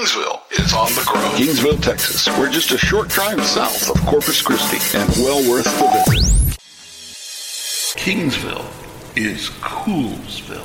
Kingsville is on the grow. Kingsville, Texas. We're just a short drive south of Corpus Christi and well worth the visit. Kingsville is Coolsville.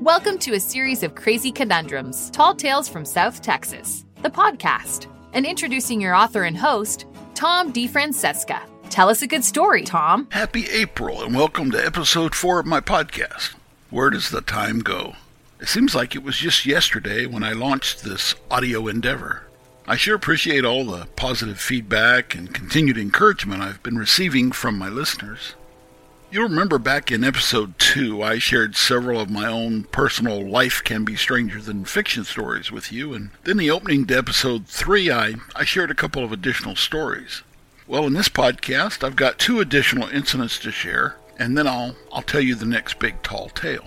Welcome to a series of crazy conundrums, tall tales from South Texas, the podcast, and introducing your author and host, Tom DeFrancesca. Tell us a good story, Tom. Happy April and welcome to episode four of my podcast. Where does the time go? It seems like it was just yesterday when I launched this audio endeavor. I sure appreciate all the positive feedback and continued encouragement I've been receiving from my listeners. You'll remember back in episode 2, I shared several of my own personal life can be stranger than fiction stories with you, and then the opening to episode 3, I, I shared a couple of additional stories. Well, in this podcast, I've got two additional incidents to share, and then I'll, I'll tell you the next big tall tale.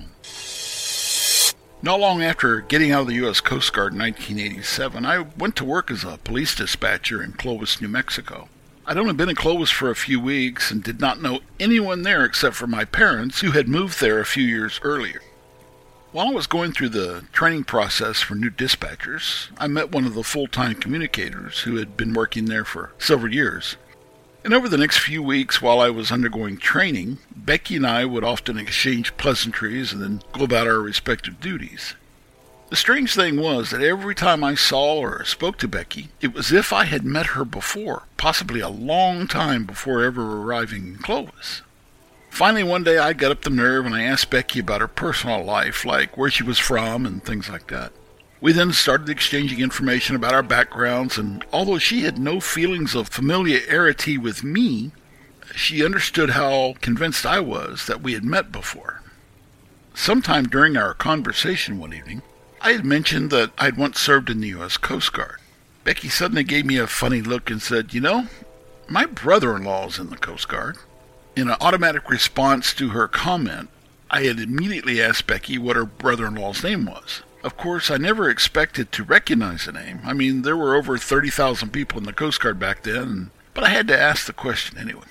Not long after getting out of the U.S. Coast Guard in 1987, I went to work as a police dispatcher in Clovis, New Mexico. I'd only been in Clovis for a few weeks and did not know anyone there except for my parents, who had moved there a few years earlier. While I was going through the training process for new dispatchers, I met one of the full time communicators who had been working there for several years. And over the next few weeks while I was undergoing training, Becky and I would often exchange pleasantries and then go about our respective duties. The strange thing was that every time I saw or spoke to Becky, it was as if I had met her before, possibly a long time before ever arriving in Clovis. Finally, one day I got up the nerve and I asked Becky about her personal life, like where she was from and things like that. We then started exchanging information about our backgrounds, and although she had no feelings of familiarity with me, she understood how convinced I was that we had met before. Sometime during our conversation one evening, I had mentioned that I'd once served in the U.S. Coast Guard. Becky suddenly gave me a funny look and said, You know, my brother in law is in the Coast Guard. In an automatic response to her comment, I had immediately asked Becky what her brother in law's name was. Of course, I never expected to recognize the name. I mean, there were over 30,000 people in the Coast Guard back then, but I had to ask the question anyway.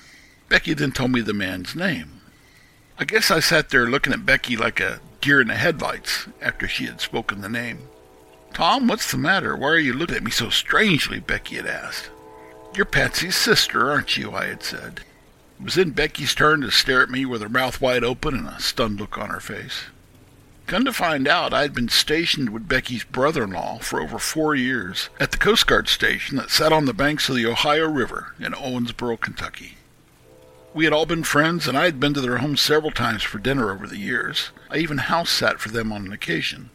Becky then told me the man's name. I guess I sat there looking at Becky like a deer in the headlights after she had spoken the name. Tom, what's the matter? Why are you looking at me so strangely? Becky had asked. You're Patsy's sister, aren't you? I had said. It was then Becky's turn to stare at me with her mouth wide open and a stunned look on her face. Come to find out, I had been stationed with Becky's brother in law for over four years at the Coast Guard station that sat on the banks of the Ohio River in Owensboro, Kentucky. We had all been friends, and I had been to their home several times for dinner over the years. I even house sat for them on an occasion.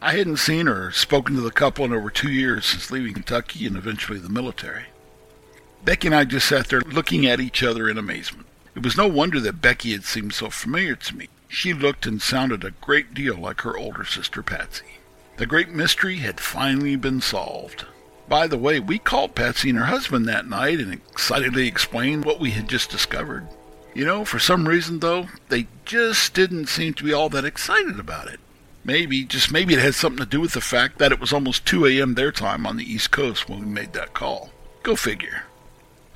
I hadn't seen or spoken to the couple in over two years since leaving Kentucky and eventually the military. Becky and I just sat there looking at each other in amazement. It was no wonder that Becky had seemed so familiar to me. She looked and sounded a great deal like her older sister Patsy. The great mystery had finally been solved. By the way, we called Patsy and her husband that night and excitedly explained what we had just discovered. You know, for some reason, though, they just didn't seem to be all that excited about it. Maybe, just maybe it had something to do with the fact that it was almost 2 a.m. their time on the East Coast when we made that call. Go figure.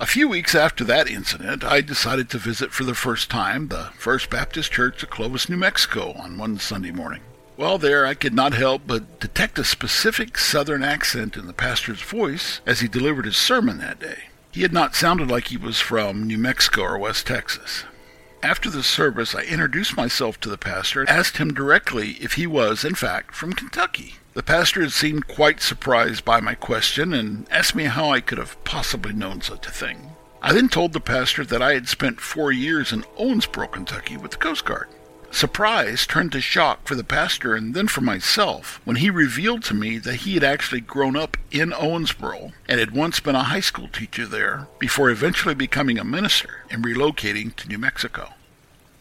A few weeks after that incident, I decided to visit for the first time the First Baptist Church of Clovis, New Mexico on one Sunday morning. While there, I could not help but detect a specific southern accent in the pastor's voice as he delivered his sermon that day. He had not sounded like he was from New Mexico or West Texas. After the service, I introduced myself to the pastor and asked him directly if he was, in fact, from Kentucky. The pastor had seemed quite surprised by my question and asked me how I could have possibly known such a thing. I then told the pastor that I had spent four years in Owensboro, Kentucky with the Coast Guard. Surprise turned to shock for the pastor and then for myself when he revealed to me that he had actually grown up in Owensboro and had once been a high school teacher there before eventually becoming a minister and relocating to New Mexico.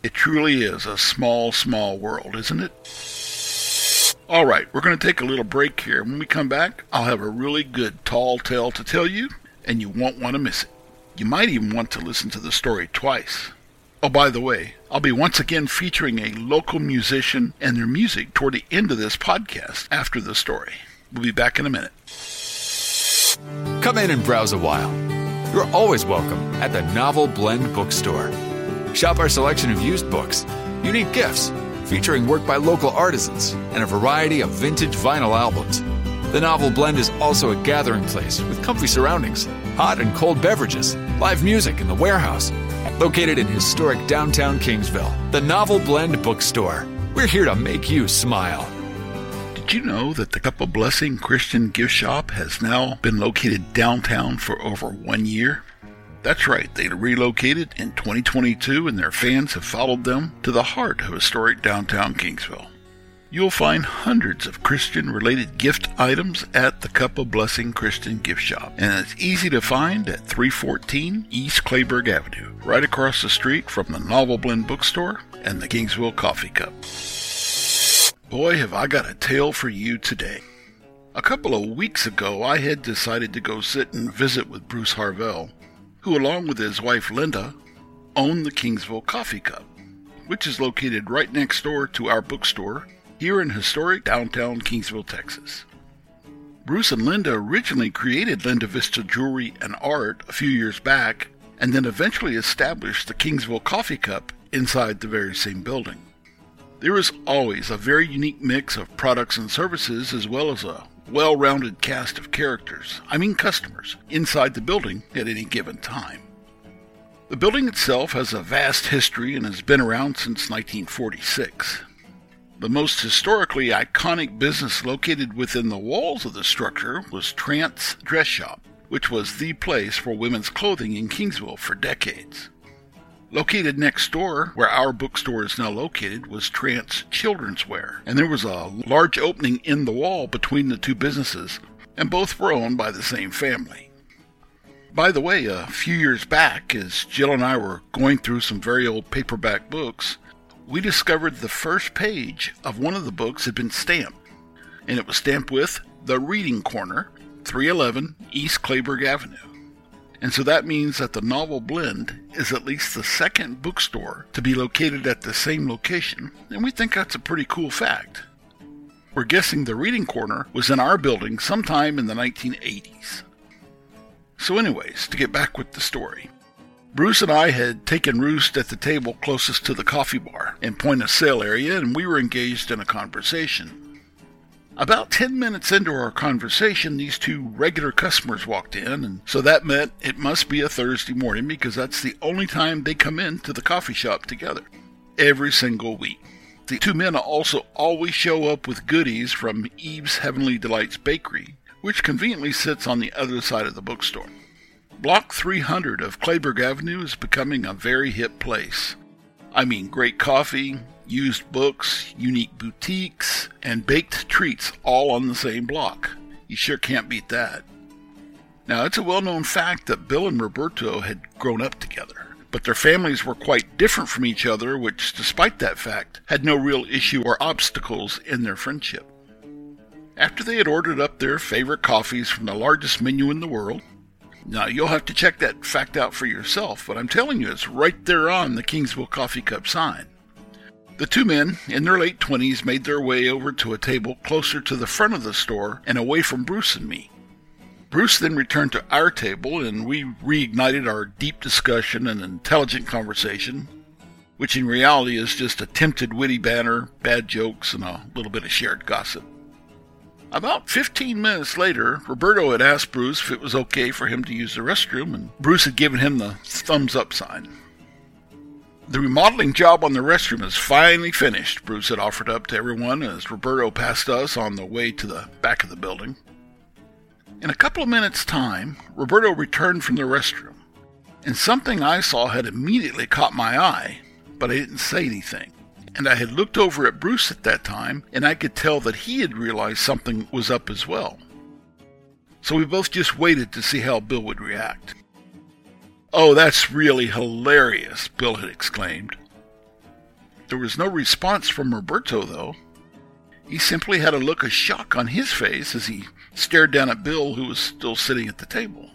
It truly is a small, small world, isn't it? All right, we're going to take a little break here. When we come back, I'll have a really good tall tale to tell you, and you won't want to miss it. You might even want to listen to the story twice. Oh, by the way, I'll be once again featuring a local musician and their music toward the end of this podcast after the story. We'll be back in a minute. Come in and browse a while. You're always welcome at the Novel Blend Bookstore. Shop our selection of used books, unique gifts, featuring work by local artisans and a variety of vintage vinyl albums. The Novel Blend is also a gathering place with comfy surroundings, hot and cold beverages, live music in the warehouse. Located in historic downtown Kingsville, the Novel Blend Bookstore. We're here to make you smile. Did you know that the Cup of Blessing Christian Gift Shop has now been located downtown for over one year? That's right, they relocated in 2022 and their fans have followed them to the heart of historic downtown Kingsville. You'll find hundreds of Christian related gift items at the Cup of Blessing Christian Gift Shop, and it's easy to find at 314 East Kleberg Avenue, right across the street from the Novel Blend Bookstore and the Kingsville Coffee Cup. Boy, have I got a tale for you today. A couple of weeks ago, I had decided to go sit and visit with Bruce Harvell, who, along with his wife Linda, owned the Kingsville Coffee Cup, which is located right next door to our bookstore here in historic downtown Kingsville, Texas. Bruce and Linda originally created Linda Vista Jewelry and Art a few years back, and then eventually established the Kingsville Coffee Cup inside the very same building. There is always a very unique mix of products and services as well as a well rounded cast of characters, I mean customers, inside the building at any given time. The building itself has a vast history and has been around since 1946. The most historically iconic business located within the walls of the structure was Trant's Dress Shop, which was the place for women's clothing in Kingsville for decades. Located next door, where our bookstore is now located, was Trant's Children's Wear, and there was a large opening in the wall between the two businesses, and both were owned by the same family. By the way, a few years back, as Jill and I were going through some very old paperback books, we discovered the first page of one of the books had been stamped, and it was stamped with The Reading Corner, 311 East Kleberg Avenue. And so that means that the Novel Blend is at least the second bookstore to be located at the same location, and we think that's a pretty cool fact. We're guessing the Reading Corner was in our building sometime in the 1980s. So, anyways, to get back with the story. Bruce and I had taken roost at the table closest to the coffee bar and point of sale area, and we were engaged in a conversation. About 10 minutes into our conversation, these two regular customers walked in, and so that meant it must be a Thursday morning because that's the only time they come in to the coffee shop together. Every single week. The two men also always show up with goodies from Eve's Heavenly Delights Bakery, which conveniently sits on the other side of the bookstore. Block 300 of Kleberg Avenue is becoming a very hip place. I mean, great coffee, used books, unique boutiques, and baked treats all on the same block. You sure can't beat that. Now, it's a well known fact that Bill and Roberto had grown up together, but their families were quite different from each other, which, despite that fact, had no real issue or obstacles in their friendship. After they had ordered up their favorite coffees from the largest menu in the world, now, you'll have to check that fact out for yourself, but I'm telling you, it's right there on the Kingsville Coffee Cup sign. The two men, in their late 20s, made their way over to a table closer to the front of the store and away from Bruce and me. Bruce then returned to our table, and we reignited our deep discussion and intelligent conversation, which in reality is just attempted witty banter, bad jokes, and a little bit of shared gossip. About 15 minutes later, Roberto had asked Bruce if it was okay for him to use the restroom, and Bruce had given him the thumbs up sign. The remodeling job on the restroom is finally finished, Bruce had offered up to everyone as Roberto passed us on the way to the back of the building. In a couple of minutes' time, Roberto returned from the restroom, and something I saw had immediately caught my eye, but I didn't say anything and I had looked over at Bruce at that time, and I could tell that he had realized something was up as well. So we both just waited to see how Bill would react. Oh, that's really hilarious, Bill had exclaimed. There was no response from Roberto, though. He simply had a look of shock on his face as he stared down at Bill, who was still sitting at the table.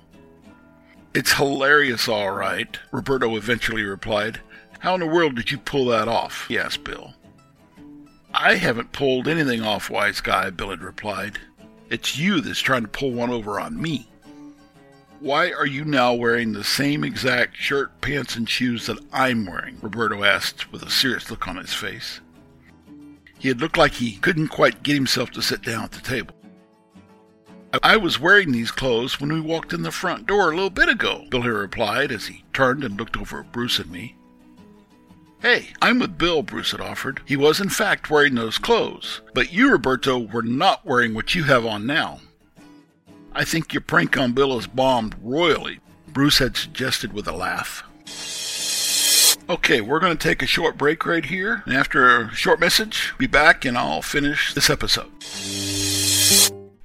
It's hilarious, all right, Roberto eventually replied. How in the world did you pull that off? he asked Bill. I haven't pulled anything off, wise guy, Bill had replied. It's you that's trying to pull one over on me. Why are you now wearing the same exact shirt, pants, and shoes that I'm wearing? Roberto asked with a serious look on his face. He had looked like he couldn't quite get himself to sit down at the table. I was wearing these clothes when we walked in the front door a little bit ago, Bill had replied as he turned and looked over at Bruce and me. Hey, I'm with Bill, Bruce had offered. He was in fact wearing those clothes, but you, Roberto, were not wearing what you have on now. I think your prank on Bill is bombed royally, Bruce had suggested with a laugh. Okay, we're going to take a short break right here, and after a short message, be back and I'll finish this episode.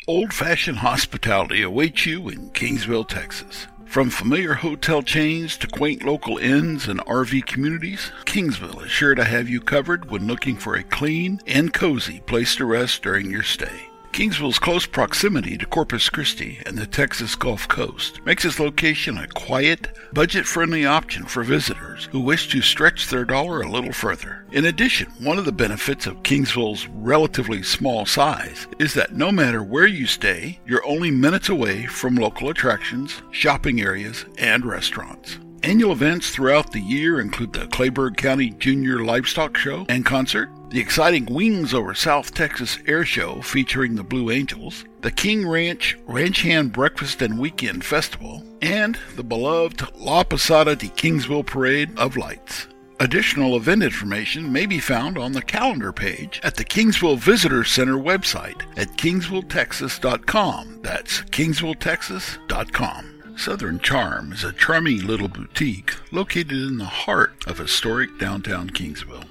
Old fashioned hospitality awaits you in Kingsville, Texas. From familiar hotel chains to quaint local inns and RV communities, Kingsville is sure to have you covered when looking for a clean and cozy place to rest during your stay. Kingsville's close proximity to Corpus Christi and the Texas Gulf Coast makes its location a quiet, budget friendly option for visitors who wish to stretch their dollar a little further. In addition, one of the benefits of Kingsville's relatively small size is that no matter where you stay, you're only minutes away from local attractions, shopping areas, and restaurants. Annual events throughout the year include the Kleberg County Junior Livestock Show and Concert, the exciting Wings Over South Texas Air Show featuring the Blue Angels, the King Ranch Ranch Hand Breakfast and Weekend Festival, and the beloved La Posada de Kingsville Parade of Lights. Additional event information may be found on the calendar page at the Kingsville Visitor Center website at kingsvilletexas.com. That's kingsvilletexas.com. Southern Charm is a charming little boutique located in the heart of historic downtown Kingsville.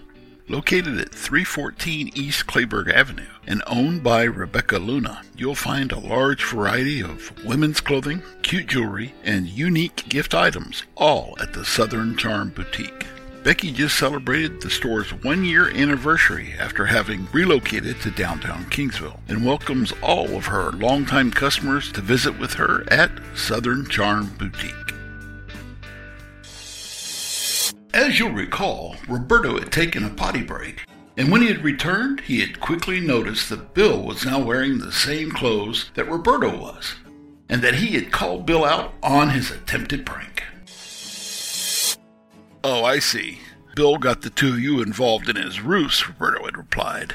Located at 314 East Kleberg Avenue and owned by Rebecca Luna, you'll find a large variety of women's clothing, cute jewelry, and unique gift items, all at the Southern Charm Boutique. Becky just celebrated the store's one year anniversary after having relocated to downtown Kingsville and welcomes all of her longtime customers to visit with her at Southern Charm Boutique. As you'll recall, Roberto had taken a potty break, and when he had returned, he had quickly noticed that Bill was now wearing the same clothes that Roberto was, and that he had called Bill out on his attempted prank. Oh, I see. Bill got the two of you involved in his ruse, Roberto had replied.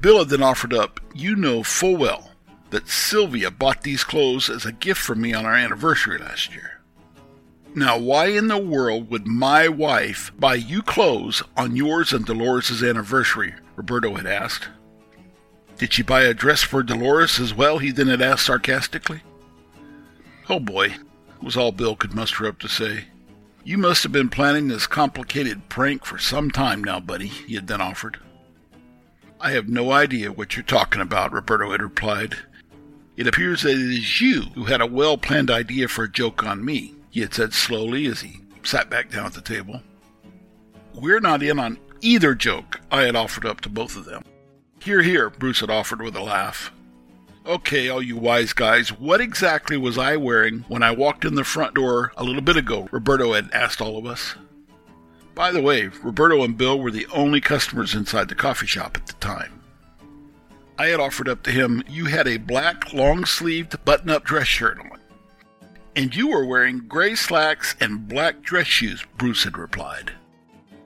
Bill had then offered up, You know full well that Sylvia bought these clothes as a gift for me on our anniversary last year. Now, why in the world would my wife buy you clothes on yours and Dolores' anniversary? Roberto had asked. Did she buy a dress for Dolores as well? He then had asked sarcastically. Oh boy, was all Bill could muster up to say. You must have been planning this complicated prank for some time now, buddy, he had then offered. I have no idea what you're talking about, Roberto had replied. It appears that it is you who had a well planned idea for a joke on me he had said slowly as he sat back down at the table. We're not in on either joke, I had offered up to both of them. Here, here, Bruce had offered with a laugh. Okay, all you wise guys, what exactly was I wearing when I walked in the front door a little bit ago? Roberto had asked all of us. By the way, Roberto and Bill were the only customers inside the coffee shop at the time. I had offered up to him, you had a black long sleeved button up dress shirt on and you were wearing gray slacks and black dress shoes, Bruce had replied.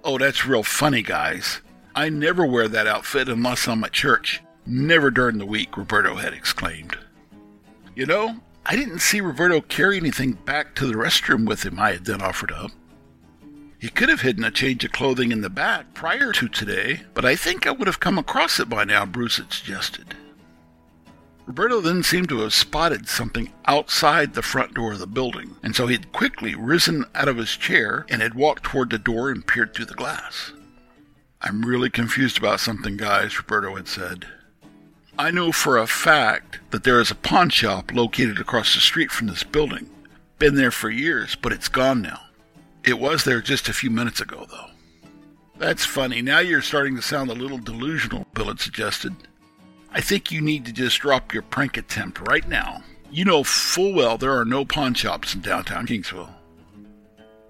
Oh, that's real funny, guys. I never wear that outfit unless I'm at church. Never during the week, Roberto had exclaimed. You know, I didn't see Roberto carry anything back to the restroom with him, I had then offered up. He could have hidden a change of clothing in the back prior to today, but I think I would have come across it by now, Bruce had suggested. Roberto then seemed to have spotted something outside the front door of the building, and so he had quickly risen out of his chair and had walked toward the door and peered through the glass. I'm really confused about something, guys, Roberto had said. I know for a fact that there is a pawn shop located across the street from this building. Been there for years, but it's gone now. It was there just a few minutes ago, though. That's funny. Now you're starting to sound a little delusional, Bill had suggested. I think you need to just drop your prank attempt right now. You know full well there are no pawn shops in downtown Kingsville.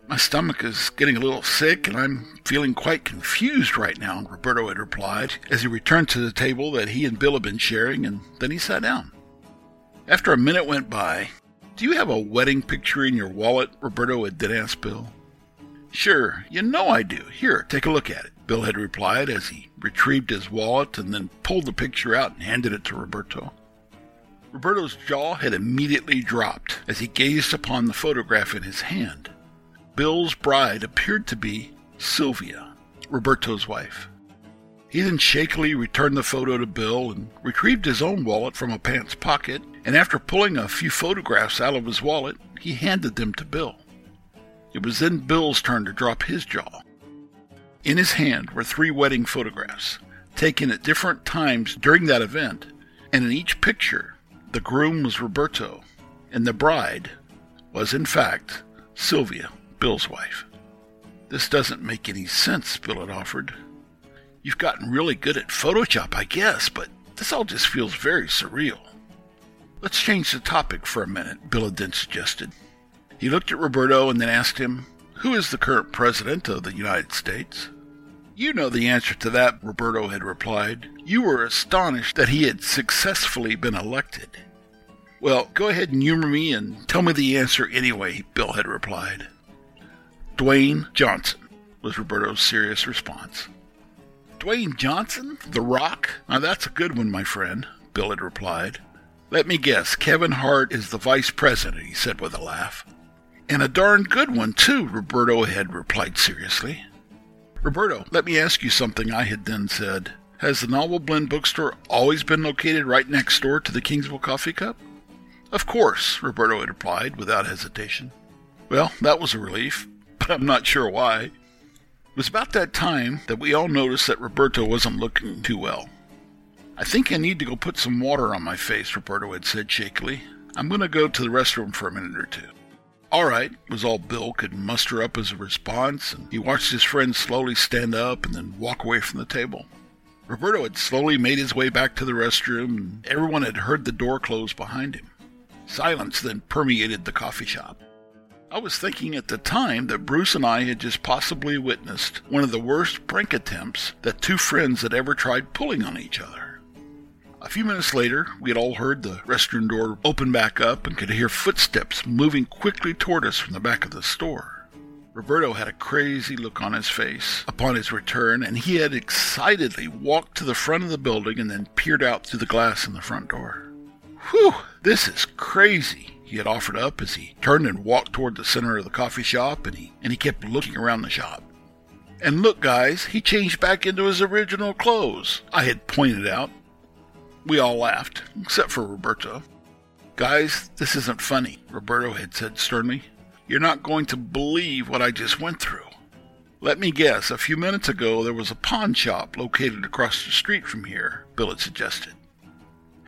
My stomach is getting a little sick and I'm feeling quite confused right now, Roberto had replied as he returned to the table that he and Bill had been sharing, and then he sat down. After a minute went by, Do you have a wedding picture in your wallet? Roberto had then asked Bill. Sure, you know I do. Here, take a look at it. Bill had replied as he retrieved his wallet and then pulled the picture out and handed it to Roberto. Roberto's jaw had immediately dropped as he gazed upon the photograph in his hand. Bill's bride appeared to be Sylvia, Roberto's wife. He then shakily returned the photo to Bill and retrieved his own wallet from a pants pocket, and after pulling a few photographs out of his wallet, he handed them to Bill. It was then Bill's turn to drop his jaw. In his hand were three wedding photographs, taken at different times during that event, and in each picture, the groom was Roberto, and the bride was, in fact, Sylvia, Bill's wife. This doesn't make any sense, Bill had offered. You've gotten really good at Photoshop, I guess, but this all just feels very surreal. Let's change the topic for a minute, Bill had then suggested. He looked at Roberto and then asked him, Who is the current president of the United States? You know the answer to that, Roberto had replied. You were astonished that he had successfully been elected. Well, go ahead and humor me and tell me the answer anyway, Bill had replied. Dwayne Johnson, was Roberto's serious response. Dwayne Johnson? The Rock? Now that's a good one, my friend, Bill had replied. Let me guess, Kevin Hart is the vice president, he said with a laugh. And a darn good one, too, Roberto had replied seriously. Roberto, let me ask you something, I had then said. Has the Novel Blend bookstore always been located right next door to the Kingsville Coffee Cup? Of course, Roberto had replied without hesitation. Well, that was a relief, but I'm not sure why. It was about that time that we all noticed that Roberto wasn't looking too well. I think I need to go put some water on my face, Roberto had said shakily. I'm going to go to the restroom for a minute or two. All right, was all Bill could muster up as a response, and he watched his friend slowly stand up and then walk away from the table. Roberto had slowly made his way back to the restroom, and everyone had heard the door close behind him. Silence then permeated the coffee shop. I was thinking at the time that Bruce and I had just possibly witnessed one of the worst prank attempts that two friends had ever tried pulling on each other. A few minutes later, we had all heard the restroom door open back up and could hear footsteps moving quickly toward us from the back of the store. Roberto had a crazy look on his face upon his return, and he had excitedly walked to the front of the building and then peered out through the glass in the front door. Whew, this is crazy, he had offered up as he turned and walked toward the center of the coffee shop and he, and he kept looking around the shop. And look, guys, he changed back into his original clothes, I had pointed out. We all laughed, except for Roberto. Guys, this isn't funny, Roberto had said sternly. You're not going to believe what I just went through. Let me guess, a few minutes ago there was a pawn shop located across the street from here, Bill had suggested.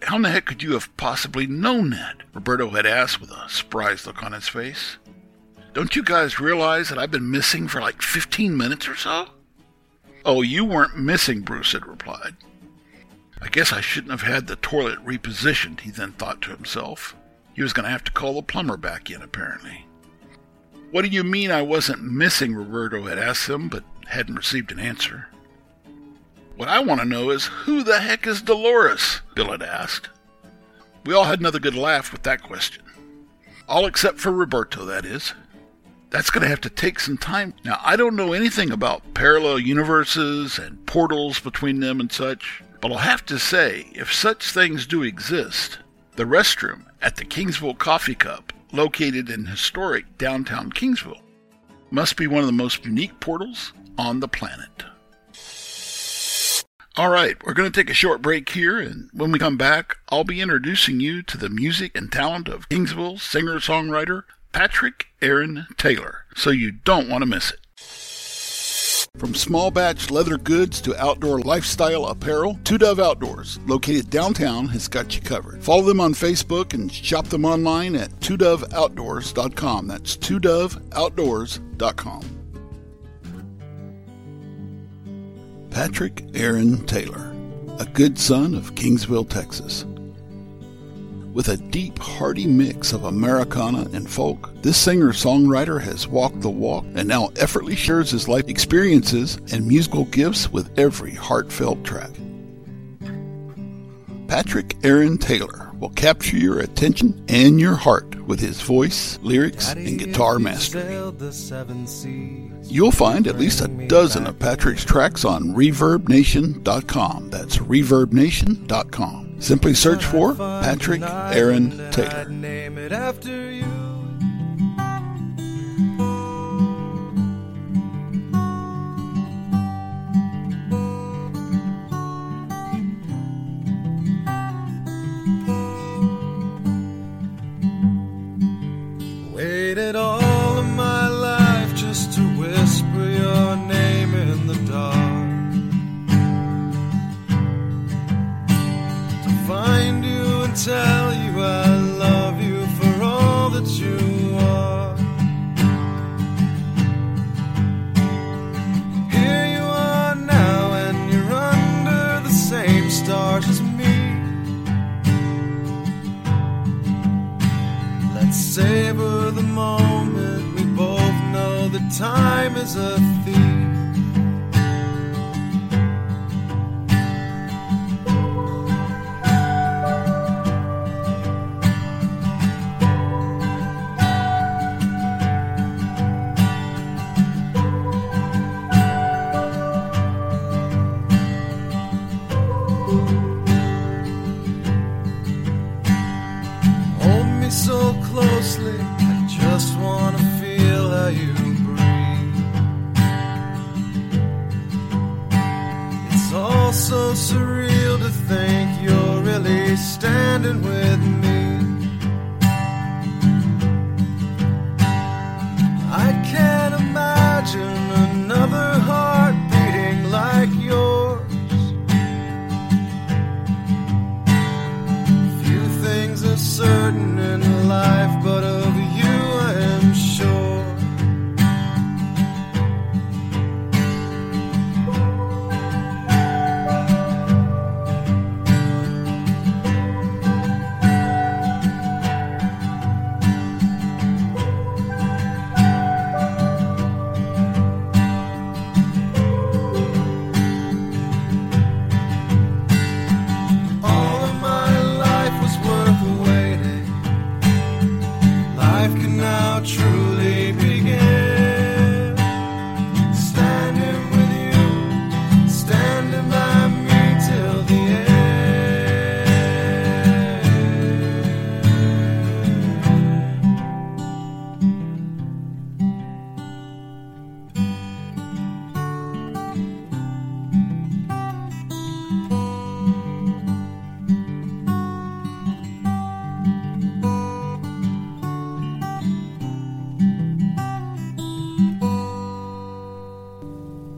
How in the heck could you have possibly known that? Roberto had asked with a surprised look on his face. Don't you guys realize that I've been missing for like 15 minutes or so? Oh, you weren't missing, Bruce had replied. I guess I shouldn't have had the toilet repositioned, he then thought to himself. He was going to have to call the plumber back in, apparently. What do you mean I wasn't missing? Roberto had asked him, but hadn't received an answer. What I want to know is who the heck is Dolores? Bill had asked. We all had another good laugh with that question. All except for Roberto, that is. That's going to have to take some time. Now, I don't know anything about parallel universes and portals between them and such, but I'll have to say, if such things do exist, the restroom at the Kingsville Coffee Cup, located in historic downtown Kingsville, must be one of the most unique portals on the planet. All right, we're going to take a short break here, and when we come back, I'll be introducing you to the music and talent of Kingsville singer songwriter Patrick Aaron Taylor, so you don't want to miss it. From small batch leather goods to outdoor lifestyle apparel, Two Dove Outdoors, located downtown, has got you covered. Follow them on Facebook and shop them online at twodoveoutdoors.com. That's twodoveoutdoors.com. Patrick Aaron Taylor, a good son of Kingsville, Texas. With a deep, hearty mix of Americana and folk, this singer songwriter has walked the walk and now effortlessly shares his life experiences and musical gifts with every heartfelt track. Patrick Aaron Taylor will capture your attention and your heart with his voice, lyrics, and guitar mastery. You'll find at least a dozen of Patrick's tracks on ReverbNation.com. That's ReverbNation.com. Simply search for Patrick Aaron Taylor. Closely, I just wanna feel how you breathe. It's all so surreal to think you're really standing with me.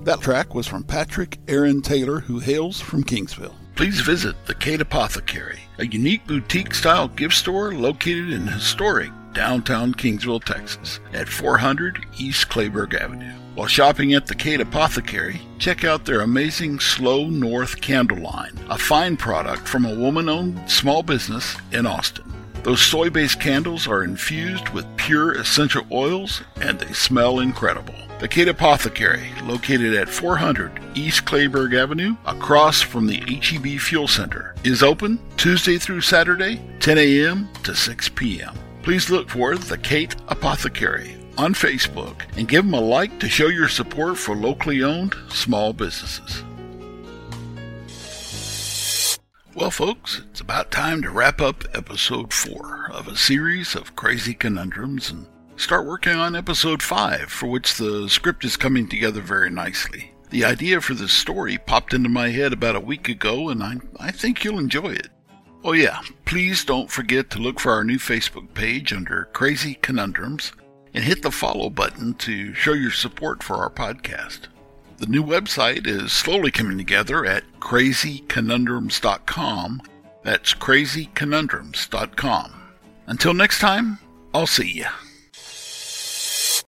That track was from Patrick Aaron Taylor, who hails from Kingsville. Please visit the Kate Apothecary, a unique boutique style gift store located in historic downtown Kingsville, Texas, at 400 East Kleberg Avenue. While shopping at the Kate Apothecary, check out their amazing Slow North candle line, a fine product from a woman owned small business in Austin. Those soy based candles are infused with pure essential oils and they smell incredible. The Kate Apothecary, located at 400 East Kleberg Avenue, across from the HEB Fuel Center, is open Tuesday through Saturday, 10 a.m. to 6 p.m. Please look for The Kate Apothecary on Facebook and give them a like to show your support for locally owned small businesses. Well, folks, it's about time to wrap up episode four of a series of crazy conundrums and start working on episode five, for which the script is coming together very nicely. The idea for this story popped into my head about a week ago, and I, I think you'll enjoy it. Oh, yeah, please don't forget to look for our new Facebook page under Crazy Conundrums and hit the follow button to show your support for our podcast. The new website is slowly coming together at crazyconundrums.com. That's crazyconundrums.com. Until next time, I'll see ya.